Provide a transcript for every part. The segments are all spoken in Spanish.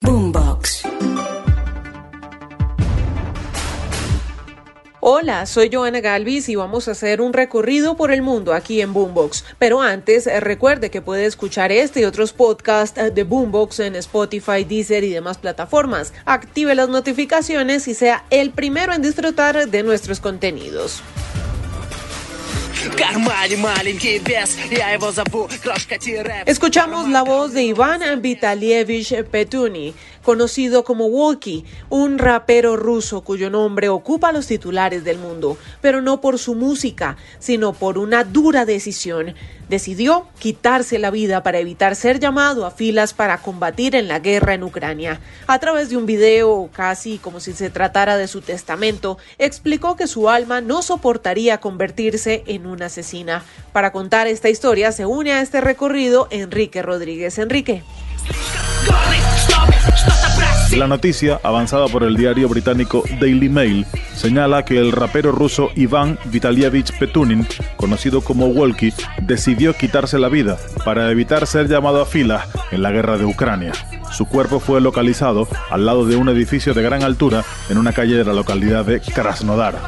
Boombox. Hola, soy Joana Galvis y vamos a hacer un recorrido por el mundo aquí en Boombox. Pero antes, eh, recuerde que puede escuchar este y otros podcasts eh, de Boombox en Spotify, Deezer y demás plataformas. Active las notificaciones y sea el primero en disfrutar de nuestros contenidos. Escuchamos la voz de Iván Vitalievich Petuni, conocido como Walkie, un rapero ruso cuyo nombre ocupa los titulares del mundo, pero no por su música, sino por una dura decisión. Decidió quitarse la vida para evitar ser llamado a filas para combatir en la guerra en Ucrania. A través de un video, casi como si se tratara de su testamento, explicó que su alma no soportaría convertirse en una asesina. Para contar esta historia se une a este recorrido Enrique Rodríguez. Enrique. La noticia, avanzada por el diario británico Daily Mail, señala que el rapero ruso Iván Vitalievich Petunin, conocido como Walkie, decidió quitarse la vida para evitar ser llamado a filas en la guerra de Ucrania. Su cuerpo fue localizado al lado de un edificio de gran altura en una calle de la localidad de Krasnodar.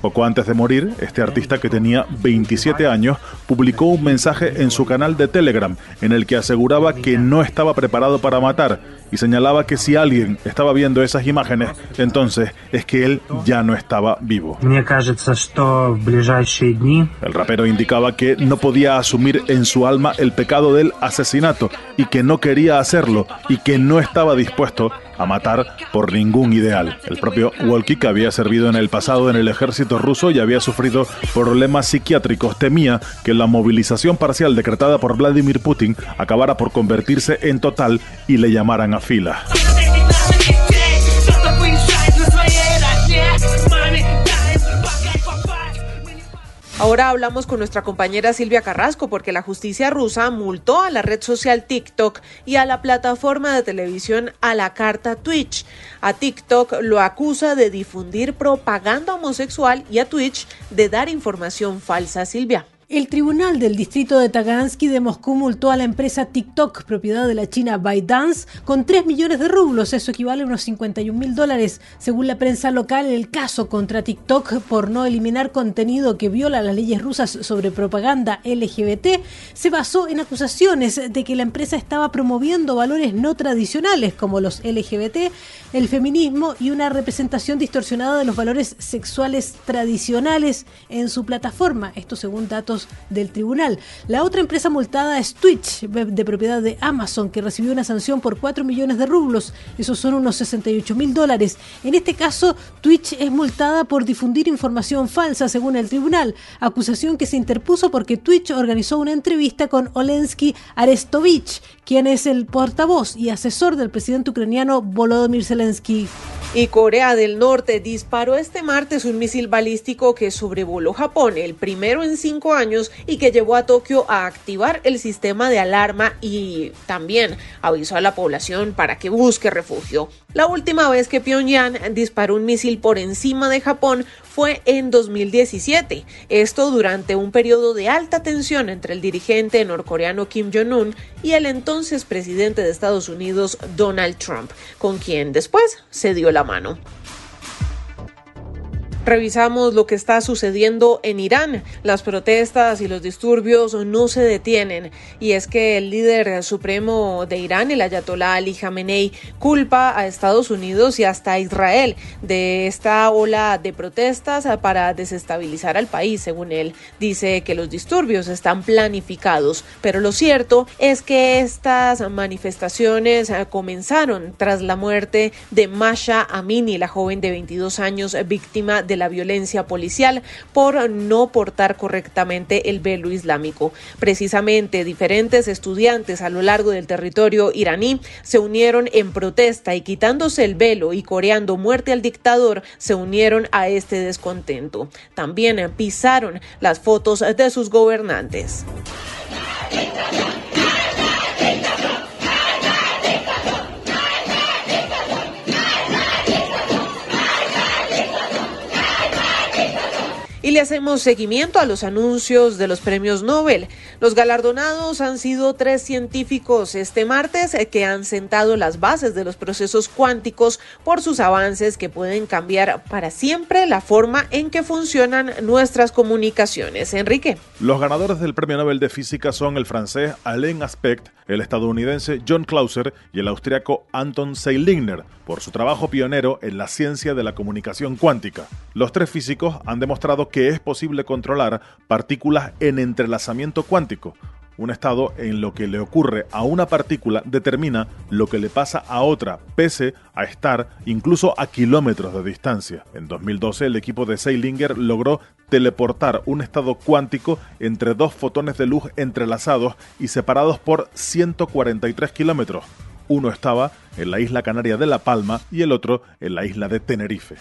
Poco antes de morir, este artista que tenía 27 años publicó un mensaje en su canal de Telegram en el que aseguraba que no estaba preparado para matar y señalaba que si alguien estaba viendo esas imágenes, entonces es que él ya no estaba vivo. El rapero indicaba que no podía asumir en su alma el pecado del asesinato y que no quería hacerlo y que no estaba dispuesto a matar por ningún ideal. El propio que había servido en el pasado en el ejército ruso y había sufrido problemas psiquiátricos, temía que la movilización parcial decretada por Vladimir Putin acabara por convertirse en total y le llamaran a fila. Ahora hablamos con nuestra compañera Silvia Carrasco porque la justicia rusa multó a la red social TikTok y a la plataforma de televisión a la carta Twitch. A TikTok lo acusa de difundir propaganda homosexual y a Twitch de dar información falsa. Silvia. El Tribunal del Distrito de Tagansky de Moscú multó a la empresa TikTok, propiedad de la China ByteDance, con 3 millones de rublos, eso equivale a unos 51 mil dólares. Según la prensa local, el caso contra TikTok por no eliminar contenido que viola las leyes rusas sobre propaganda LGBT se basó en acusaciones de que la empresa estaba promoviendo valores no tradicionales como los LGBT, el feminismo y una representación distorsionada de los valores sexuales tradicionales en su plataforma. Esto según datos del tribunal. La otra empresa multada es Twitch, de propiedad de Amazon, que recibió una sanción por 4 millones de rublos. Esos son unos 68 mil dólares. En este caso, Twitch es multada por difundir información falsa, según el tribunal. Acusación que se interpuso porque Twitch organizó una entrevista con Olensky Arestovich, quien es el portavoz y asesor del presidente ucraniano Volodymyr Zelensky. Y Corea del Norte disparó este martes un misil balístico que sobrevoló Japón, el primero en cinco años, y que llevó a Tokio a activar el sistema de alarma y también avisó a la población para que busque refugio. La última vez que Pyongyang disparó un misil por encima de Japón fue en 2017. Esto durante un periodo de alta tensión entre el dirigente norcoreano Kim Jong-un y el entonces presidente de Estados Unidos Donald Trump, con quien después se dio la mano. Revisamos lo que está sucediendo en Irán. Las protestas y los disturbios no se detienen y es que el líder supremo de Irán, el ayatolá Ali Khamenei, culpa a Estados Unidos y hasta a Israel de esta ola de protestas para desestabilizar al país, según él. Dice que los disturbios están planificados, pero lo cierto es que estas manifestaciones comenzaron tras la muerte de Masha Amini, la joven de 22 años víctima de de la violencia policial por no portar correctamente el velo islámico. Precisamente diferentes estudiantes a lo largo del territorio iraní se unieron en protesta y quitándose el velo y coreando muerte al dictador se unieron a este descontento. También pisaron las fotos de sus gobernantes. Y le hacemos seguimiento a los anuncios de los premios Nobel. Los galardonados han sido tres científicos este martes eh, que han sentado las bases de los procesos cuánticos por sus avances que pueden cambiar para siempre la forma en que funcionan nuestras comunicaciones. Enrique. Los ganadores del Premio Nobel de Física son el francés Alain Aspect, el estadounidense John Clauser y el austriaco Anton Seilingner por su trabajo pionero en la ciencia de la comunicación cuántica. Los tres físicos han demostrado que es posible controlar partículas en entrelazamiento cuántico. Un estado en lo que le ocurre a una partícula determina lo que le pasa a otra, pese a estar incluso a kilómetros de distancia. En 2012 el equipo de Seilinger logró teleportar un estado cuántico entre dos fotones de luz entrelazados y separados por 143 kilómetros. Uno estaba en la isla canaria de La Palma y el otro en la isla de Tenerife.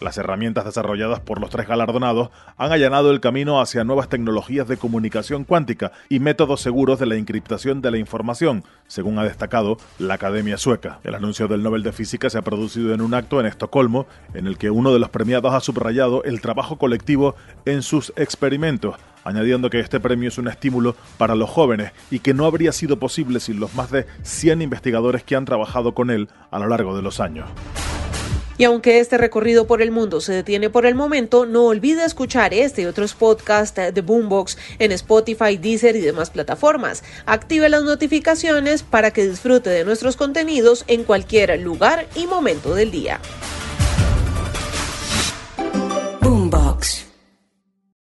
Las herramientas desarrolladas por los tres galardonados han allanado el camino hacia nuevas tecnologías de comunicación cuántica y métodos seguros de la encriptación de la información, según ha destacado la Academia Sueca. El anuncio del Nobel de Física se ha producido en un acto en Estocolmo, en el que uno de los premiados ha subrayado el trabajo colectivo en sus experimentos, añadiendo que este premio es un estímulo para los jóvenes y que no habría sido posible sin los más de 100 investigadores que han trabajado con él a lo largo de los años. Y aunque este recorrido por el mundo se detiene por el momento, no olvide escuchar este y otros podcasts de Boombox en Spotify, Deezer y demás plataformas. Active las notificaciones para que disfrute de nuestros contenidos en cualquier lugar y momento del día.